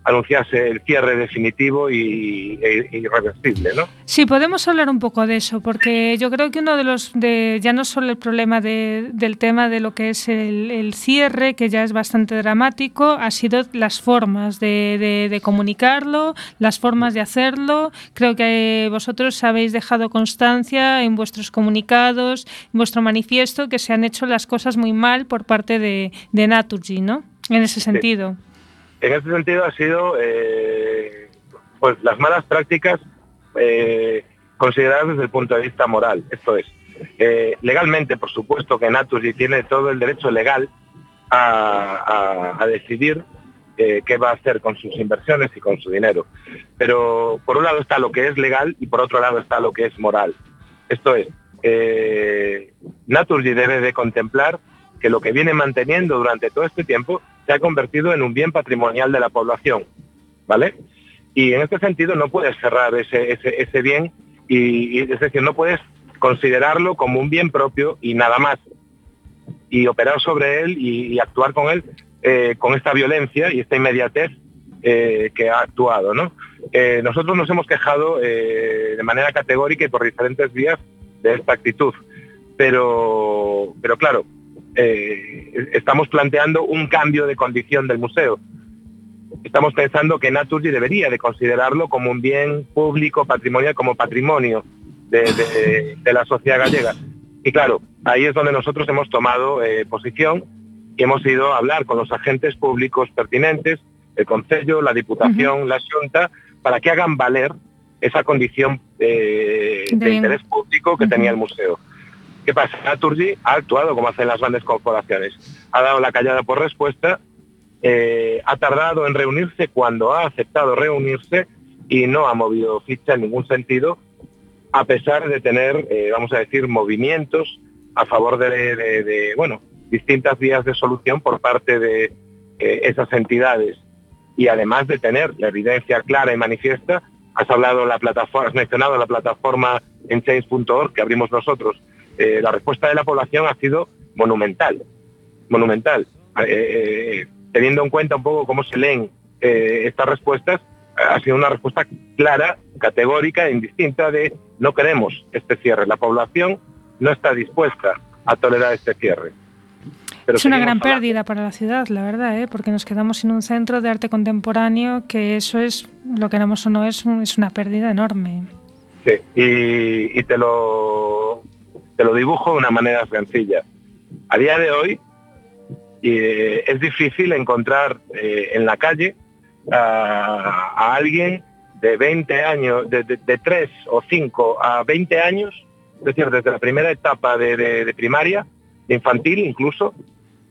anunciase el cierre definitivo y, e- irreversible, ¿no? Sí, podemos hablar un poco de eso, porque yo creo que uno de los, de, ya no solo el problema de- del tema de lo que es el, el cierre, que ya es bastante dramático, ha sido las formas de, de- de comunicarlo, las formas de hacerlo. Creo que vosotros habéis dejado constancia en vuestros comunicados, en vuestro manifiesto, que se han hecho las cosas muy mal por parte de, de Naturgy, ¿no? En ese sentido. En ese sentido ha sido eh, pues las malas prácticas eh, consideradas desde el punto de vista moral. Esto es, eh, legalmente, por supuesto que Naturgy tiene todo el derecho legal a, decidir qué va a hacer con sus inversiones y con su dinero. Pero por un lado está lo que es legal y por otro lado está lo que es moral. Esto es, eh, Naturgy debe de contemplar que lo que viene manteniendo durante todo este tiempo se ha convertido en un bien patrimonial de la población, ¿vale? Y en este sentido no puedes cerrar ese, ese, bien y, es decir, no puedes considerarlo como un bien propio y nada más y operar sobre él y, actuar con él eh, con esta violencia y esta inmediatez eh, que ha actuado, ¿no? Eh, nosotros nos hemos quejado de manera categórica y por diferentes vías de esta actitud, pero, pero claro, eh, estamos planteando un cambio de condición del museo. Estamos pensando que Naturgy debería de considerarlo como un bien público, patrimonial, como patrimonio de, de- de la sociedad gallega. Y claro, ahí es donde nosotros hemos tomado eh, posición y hemos ido a hablar con los agentes públicos pertinentes, el Concello, la Diputación, la Junta, para que hagan valer esa condición eh, de interés público que tenía el museo. ¿Qué pasa? Naturgy ha actuado como hacen las grandes corporaciones. Ha dado la callada por respuesta, eh, ha tardado en reunirse cuando ha aceptado reunirse y no ha movido ficha en ningún sentido a pesar de tener, eh, vamos a decir, movimientos a favor de, bueno, distintas vías de solución por parte de eh, esas entidades. Y además de tener la evidencia clara y manifiesta, has hablado la plataforma, has mencionado la plataforma en change.org que abrimos nosotros. Eh, la respuesta de la población ha sido monumental, monumental. Eh, eh, teniendo en cuenta un poco cómo se leen estas respuestas, ha sido una respuesta clara, categórica e indistinta de no queremos este cierre. La población no está dispuesta a tolerar este cierre. Pero es una gran hablando. pérdida para la ciudad, la verdad, ¿eh? porque nos quedamos sin un centro de arte contemporáneo que eso es, lo queramos o no, es, un- es una pérdida enorme. Sí, y, y te lo te lo dibujo de una manera sencilla. A día de hoy eh, es difícil encontrar eh, en la calle a, alguien de 20 años, de, de, de 3 o 5 a 20 años, es decir, desde la primera etapa de- de primaria, de infantil incluso,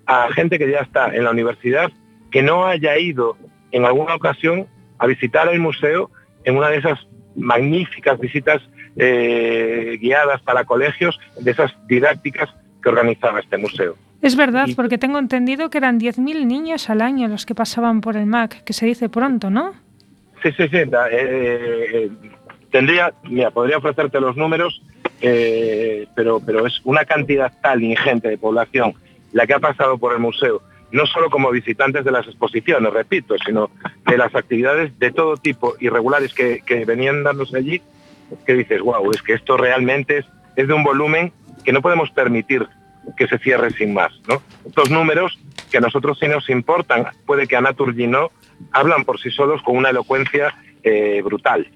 a gente que ya está en la universidad, que no haya ido en alguna ocasión a visitar el museo en una de esas magníficas visitas eh, guiadas para colegios, de esas didácticas que organizaba este museo. Es verdad, porque tengo entendido que eran 10.000 niños al año los que pasaban por el MAC, que se dice pronto, ¿no? Sí, sí, sí. eh, eh, tendría, mira, podría ofrecerte los números, eh, pero, pero es una cantidad tal ingente de población la que ha pasado por el museo, no solo como visitantes de las exposiciones, repito, sino de las actividades de todo tipo irregulares que, que venían dándose allí, que dices, wow, es que esto realmente es, es de un volumen que no podemos permitir que se cierre sin más. ¿no? Estos números que a nosotros sí nos importan, puede que a Naturgy no, hablan por sí solos con una elocuencia eh, brutal,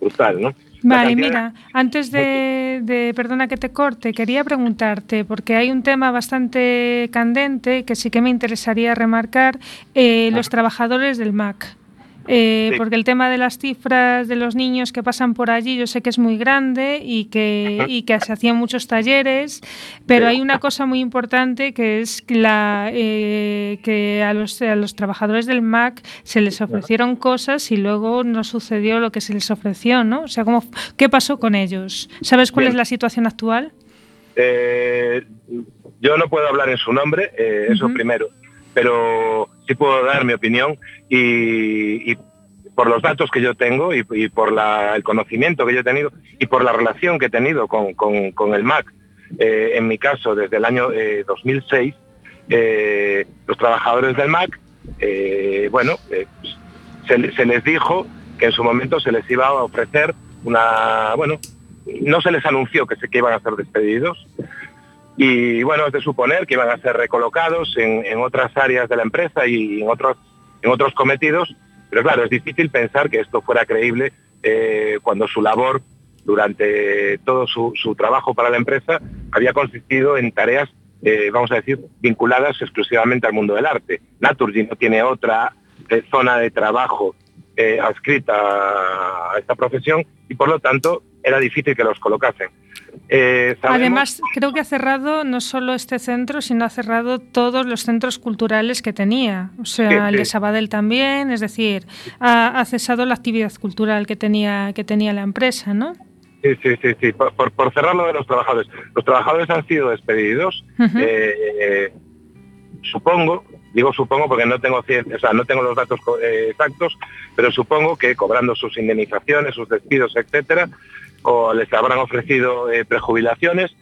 brutal, ¿no? Vale, mira, antes de, de- perdona que te corte, quería preguntarte, porque hay un tema bastante candente que sí que me interesaría remarcar, eh, los trabajadores del MAC. Eh, Sí. Porque el tema de las cifras de los niños que pasan por allí yo sé que es muy grande y que, y que se hacían muchos talleres, pero hay una cosa muy importante que es la, eh, que a los, a los trabajadores del MAC se les ofrecieron cosas y luego no sucedió lo que se les ofreció, ¿no? O sea, ¿cómo, ¿qué pasó con ellos? ¿Sabes cuál Bien. es la situación actual? Eh, yo no puedo hablar en su nombre, eh, eso primero, pero sí puedo dar mi opinión y, por los datos que yo tengo y, por la- el conocimiento que yo he tenido y por la relación que he tenido con, el MAC, eh, en mi caso desde el año eh, 2006, eh, los trabajadores del MAC, eh, bueno, se, se les dijo que en su momento se les iba a ofrecer una, bueno, no se les anunció que, se, que iban a ser despedidos y bueno, es de suponer que iban a ser recolocados en, otras áreas de la empresa y en otros, en otros cometidos, pero claro, es difícil pensar que esto fuera creíble eh, cuando su labor durante todo su, su trabajo para la empresa había consistido en tareas, eh, vamos a decir, vinculadas exclusivamente al mundo del arte. Naturgy no tiene otra eh, zona de trabajo adscrita a esta profesión y por lo tanto era difícil que los colocasen. Eh, Además, creo que ha cerrado no solo este centro, sino ha cerrado todos los centros culturales que tenía. O sea, Sí, el de. Sabadell también, es decir, ha, ha cesado la actividad cultural que tenía, que tenía la empresa, ¿no? Sí, sí, sí, sí. Por, por, por cerrar lo de los trabajadores. Los trabajadores han sido despedidos. Eh, eh, supongo, digo supongo porque no tengo cien- o sea, no tengo los datos eh, exactos, pero supongo que cobrando sus indemnizaciones, sus despidos, etcétera, o les habrán ofrecido eh, prejubilaciones,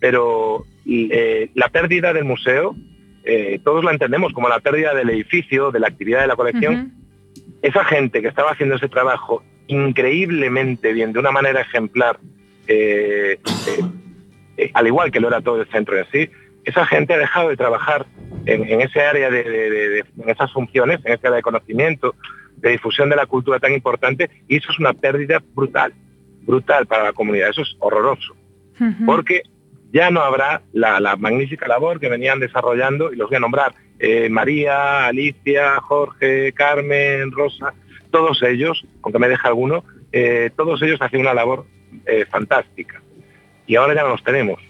pero eh, la pérdida del museo, eh, todos la entendemos como la pérdida del edificio, de la actividad de la colección, esa gente que estaba haciendo ese trabajo increíblemente bien, de una manera ejemplar, al igual que lo era todo el centro en sí, esa gente ha dejado de trabajar en, en ese área de, de- de- de- en esas funciones, en ese área de conocimiento, de difusión de la cultura tan importante, y eso es una pérdida brutal, brutal para la comunidad, eso es horroroso, porque ya no habrá la, la magnífica labor que venían desarrollando, y los voy a nombrar, eh, María, Alicia, Jorge, Carmen, Rosa, todos ellos, aunque me deje alguno, eh, todos ellos hacen una labor eh, fantástica. Y ahora ya no los tenemos.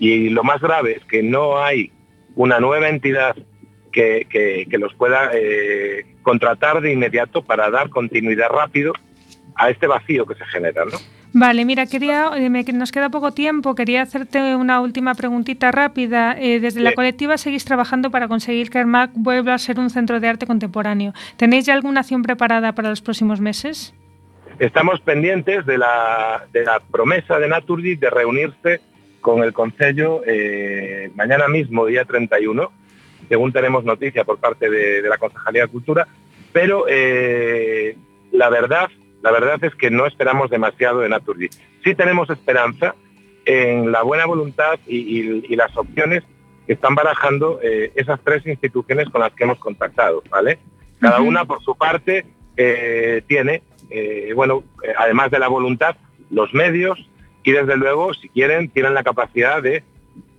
Y lo más grave es que no hay una nueva entidad que, que- que los pueda eh, contratar de inmediato para dar continuidad rápido a este vacío que se genera. ¿no? Vale, mira, quería, eh, me- nos queda poco tiempo, quería hacerte una última preguntita rápida. Eh, desde la Sí. colectiva seguís trabajando para conseguir que el MAC vuelva a ser un centro de arte contemporáneo. ¿Tenéis ya alguna acción preparada para los próximos meses? Estamos pendientes de la, de la promesa de Naturgy de reunirse con el Concello eh, mañana mismo, día 31, según tenemos noticia por parte de, de la Concejalía de Cultura, pero eh, la verdad, la verdad es que no esperamos demasiado de Naturgy. Sí tenemos esperanza en la buena voluntad y, y- y las opciones que están barajando eh, esas tres instituciones con las que hemos contactado, ¿vale? Cada una por su parte eh, tiene, bueno, además de la voluntad, los medios y desde luego, si quieren, tienen la capacidad de,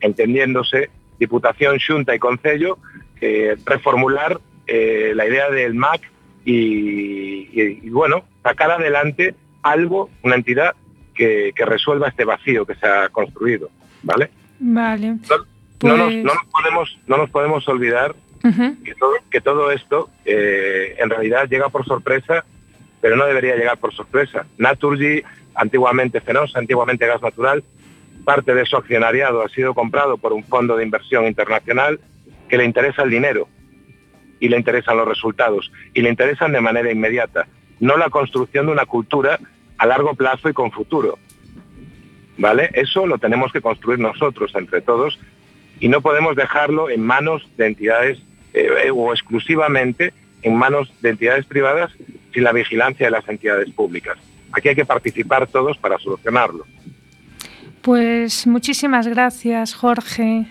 entendiéndose, Diputación, Junta y Concello, eh, reformular eh, la idea del MAC y, y- y, bueno, sacar adelante algo, una entidad que, que resuelva este vacío que se ha construido, ¿vale? Vale. No, nos, Pues- no nos podemos, no nos podemos olvidar Ujú. que todo, que todo esto eh, en realidad llega por sorpresa, pero no debería llegar por sorpresa. Naturgy, antiguamente Fenosa, antiguamente Gas Natural, parte de su accionariado ha sido comprado por un fondo de inversión internacional que le interesa el dinero y le interesan los resultados y le interesan de manera inmediata, no la construcción de una cultura a largo plazo y con futuro. ¿Vale? Eso lo tenemos que construir nosotros entre todos y no podemos dejarlo en manos de entidades eh, o exclusivamente en manos de entidades privadas sin la vigilancia de las entidades públicas. Aquí hay que participar todos para solucionarlo. Pues muchísimas gracias, Jorge,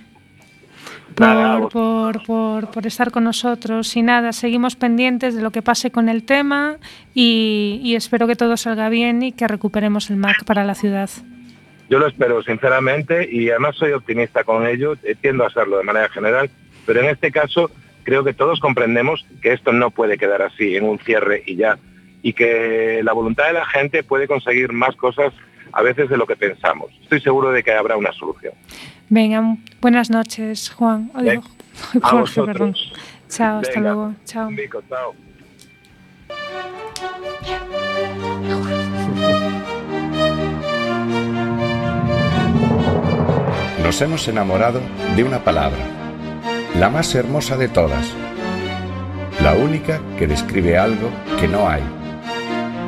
por, por, por, por estar con nosotros. Y nada, seguimos pendientes de lo que pase con el tema y, y espero que todo salga bien y que recuperemos el MAC para la ciudad. Yo lo espero sinceramente y además soy optimista con ello, eh, tiendo a serlo de manera general, pero en este caso creo que todos comprendemos que esto no puede quedar así, en un cierre y ya, y que la voluntad de la gente puede conseguir más cosas a veces de lo que pensamos. Estoy seguro de que habrá una solución. Venga, buenas noches, Juan. O digo, A Jorge, vosotros. perdón. Chao, hasta luego. Chao. Un bico, chao. Nos hemos enamorado de una palabra, la más hermosa de todas, la única que describe algo que no hay,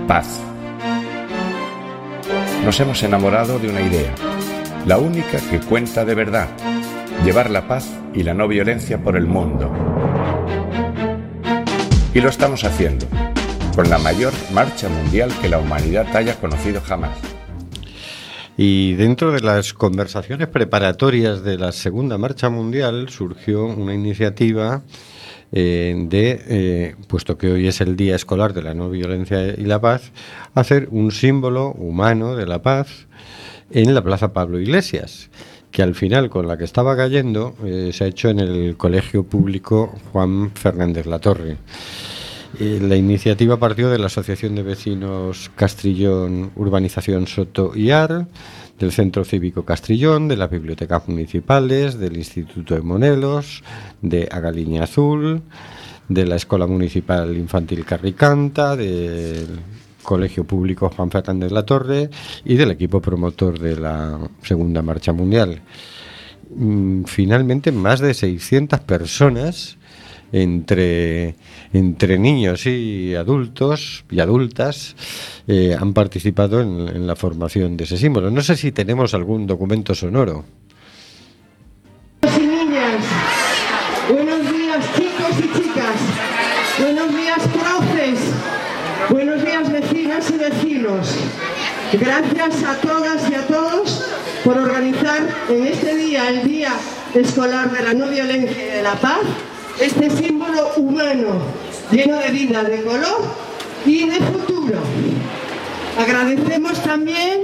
paz. Nos hemos enamorado de una idea, la única que cuenta de verdad, llevar la paz y la no violencia por el mundo. Y lo estamos haciendo, con la mayor marcha mundial que la humanidad haya conocido jamás. Y dentro de las conversaciones preparatorias de la Segunda Marcha Mundial surgió una iniciativa eh, de, eh, puesto que hoy es el Día Escolar de la No Violencia y la Paz, hacer un símbolo humano de la paz en la Plaza Pablo Iglesias, que al final con la que estaba cayendo eh, se ha hecho en el Colegio Público Juan Fernández Latorre. Eh, La iniciativa partió de la Asociación de Vecinos Castrillón Urbanización Soto y Ar, del Centro Cívico Castrillón, de las bibliotecas municipales, del Instituto de Monelos, de Agaliña Azul, de la Escuela Municipal Infantil Carricanta, del Colegio Público Juan Fernández La Torre y del equipo promotor de la Segunda Marcha Mundial. Mm, Finalmente, más de 600 personas entre, entre niños y adultos y adultas eh, han participado en, la formación de ese símbolo. No sé si tenemos algún documento sonoro. y niñas, buenos días chicos y chicas, buenos días profes, buenos días vecinas y vecinos. Gracias a todas y a todos por organizar en este día, el Día Escolar de la No Violencia y de la Paz, este símbolo humano lleno de vida, de color y de futuro. Agradecemos también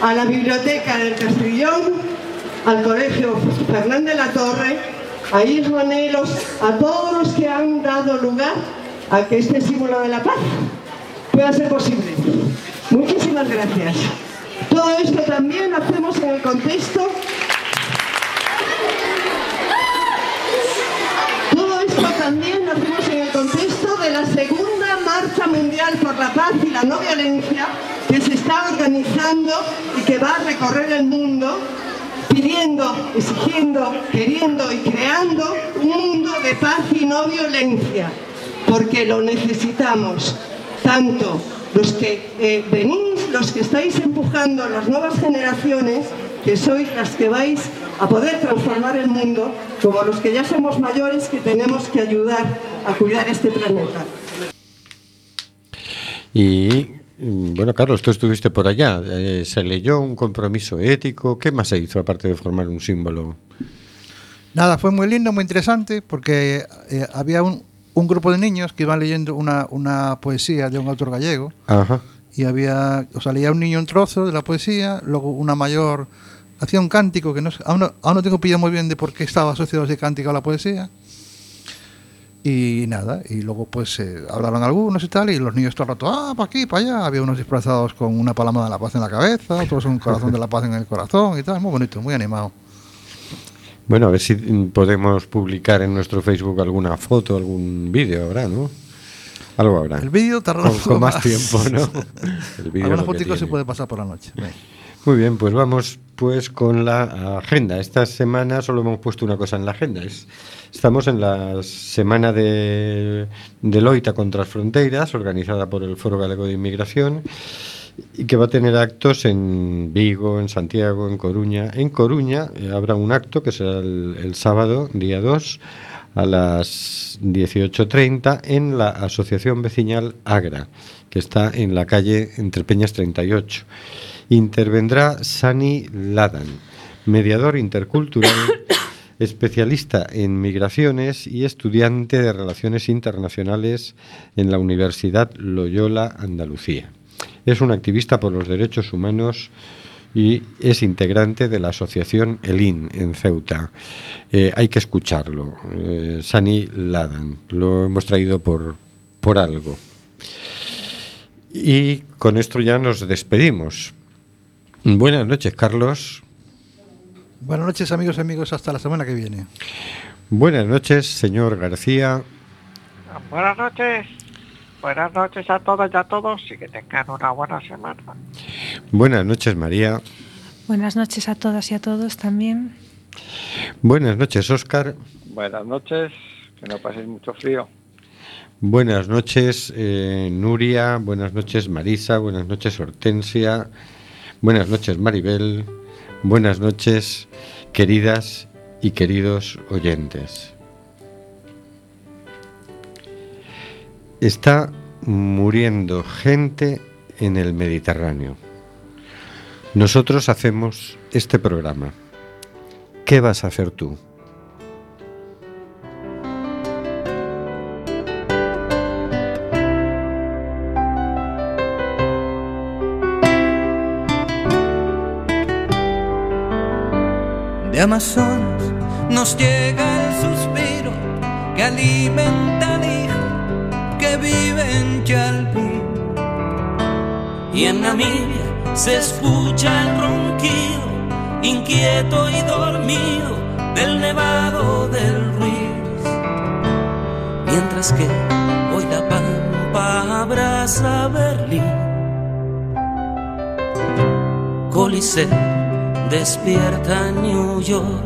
a la Biblioteca del Castrillón, al Colegio Fernández La Torre, a Isma Nelos, a todos los que han dado lugar a que este símbolo de la paz pueda ser posible. Muchísimas gracias. Todo esto también lo hacemos en el contexto Todo esto también lo hacemos en el contexto de la segunda marcha mundial por la paz y la no violencia que se está organizando y que va a recorrer el mundo pidiendo, exigiendo, queriendo y creando un mundo de paz y no violencia, porque lo necesitamos, tanto los que eh, venís, los que estáis empujando las nuevas generaciones, que sois las que vais a poder transformar el mundo, como los que ya somos mayores que tenemos que ayudar a cuidar este planeta. Y bueno, Carlos, tú estuviste por allá. Eh, ¿Se leyó un compromiso ético? ¿Qué más se hizo aparte de formar un símbolo? Nada, fue muy lindo, muy interesante, porque eh, había un, un grupo de niños que iban leyendo una, una poesía de un autor gallego. Ajá. Y había, o sea, leía un niño un trozo de la poesía, luego una mayor hacía un cántico que no, aún, no, aún no tengo pillado muy bien de por qué estaba asociado ese cántico a la poesía. Y nada, y luego pues eh, hablaban algunos y tal, y los niños todo el rato, ah, para aquí, para allá. Había unos disfrazados con una palama de la paz en la cabeza, otros un corazón de la paz en el corazón y tal, muy bonito, muy animado. Bueno, a ver si podemos publicar en nuestro Facebook alguna foto, algún vídeo, habrá, ¿no? Algo habrá. El vídeo tardará con, con más más. tiempo, ¿no? El vídeo Algunas fotitos se puede pasar por la noche. Muy bien, pues vamos pues con la agenda. Esta semana solo hemos puesto una cosa en la agenda. Es, estamos en la semana de, de Loita contra las Fronteiras, organizada por el Foro Galego de Inmigración, y que va a tener actos en Vigo, en Santiago, en Coruña. En Coruña eh, habrá un acto que será el, el sábado, día 2, a las 18.30 en la Asociación Vecinal Agra, que está en la calle Entre Peñas 38. Intervendrá Sani Ladan, mediador intercultural, especialista en migraciones y estudiante de Relaciones Internacionales en la Universidad Loyola Andalucía. Es un activista por los derechos humanos y es integrante de la asociación ELIN en Ceuta. Eh, hay que escucharlo. Eh, Sani Ladan. Lo hemos traído por, por algo. Y con esto ya nos despedimos. Buenas noches, Carlos. Buenas noches, amigos y amigos, hasta la semana que viene. Buenas noches, señor García. Buenas noches. Buenas noches a todas y a todos y que tengan una buena semana. Buenas noches, María. Buenas noches a todas y a todos también. Buenas noches, Óscar. Buenas noches, que no paséis mucho frío. Buenas noches, eh, Nuria. Buenas noches, Marisa. Buenas noches, Hortensia. Buenas noches, Maribel. Buenas noches, queridas y queridos oyentes. Está muriendo gente en el Mediterráneo. Nosotros hacemos este programa. ¿Qué vas a hacer tú? Amazonas nos llega el suspiro que alimenta al hijo que vive en Chalpín. Y en Namibia se escucha el ronquido inquieto y dormido del nevado del Ruiz. Mientras que hoy la pampa abraza Berlín. Coliseo despierta New York.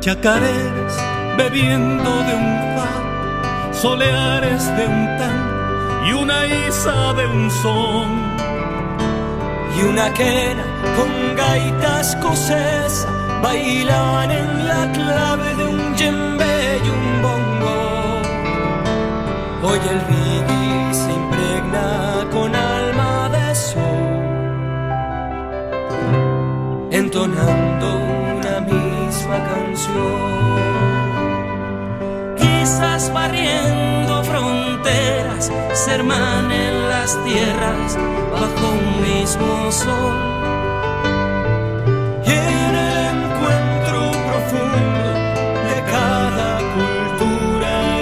Chacareras bebiendo de un far, soleares de un tan y una isa de un son. y una quena con gaitas escocesa bailaban en la clave de un djembe y un bongo. Hoy el reggae entonando una misma canción. Quizás barriendo fronteras, se hermanen las tierras bajo un mismo sol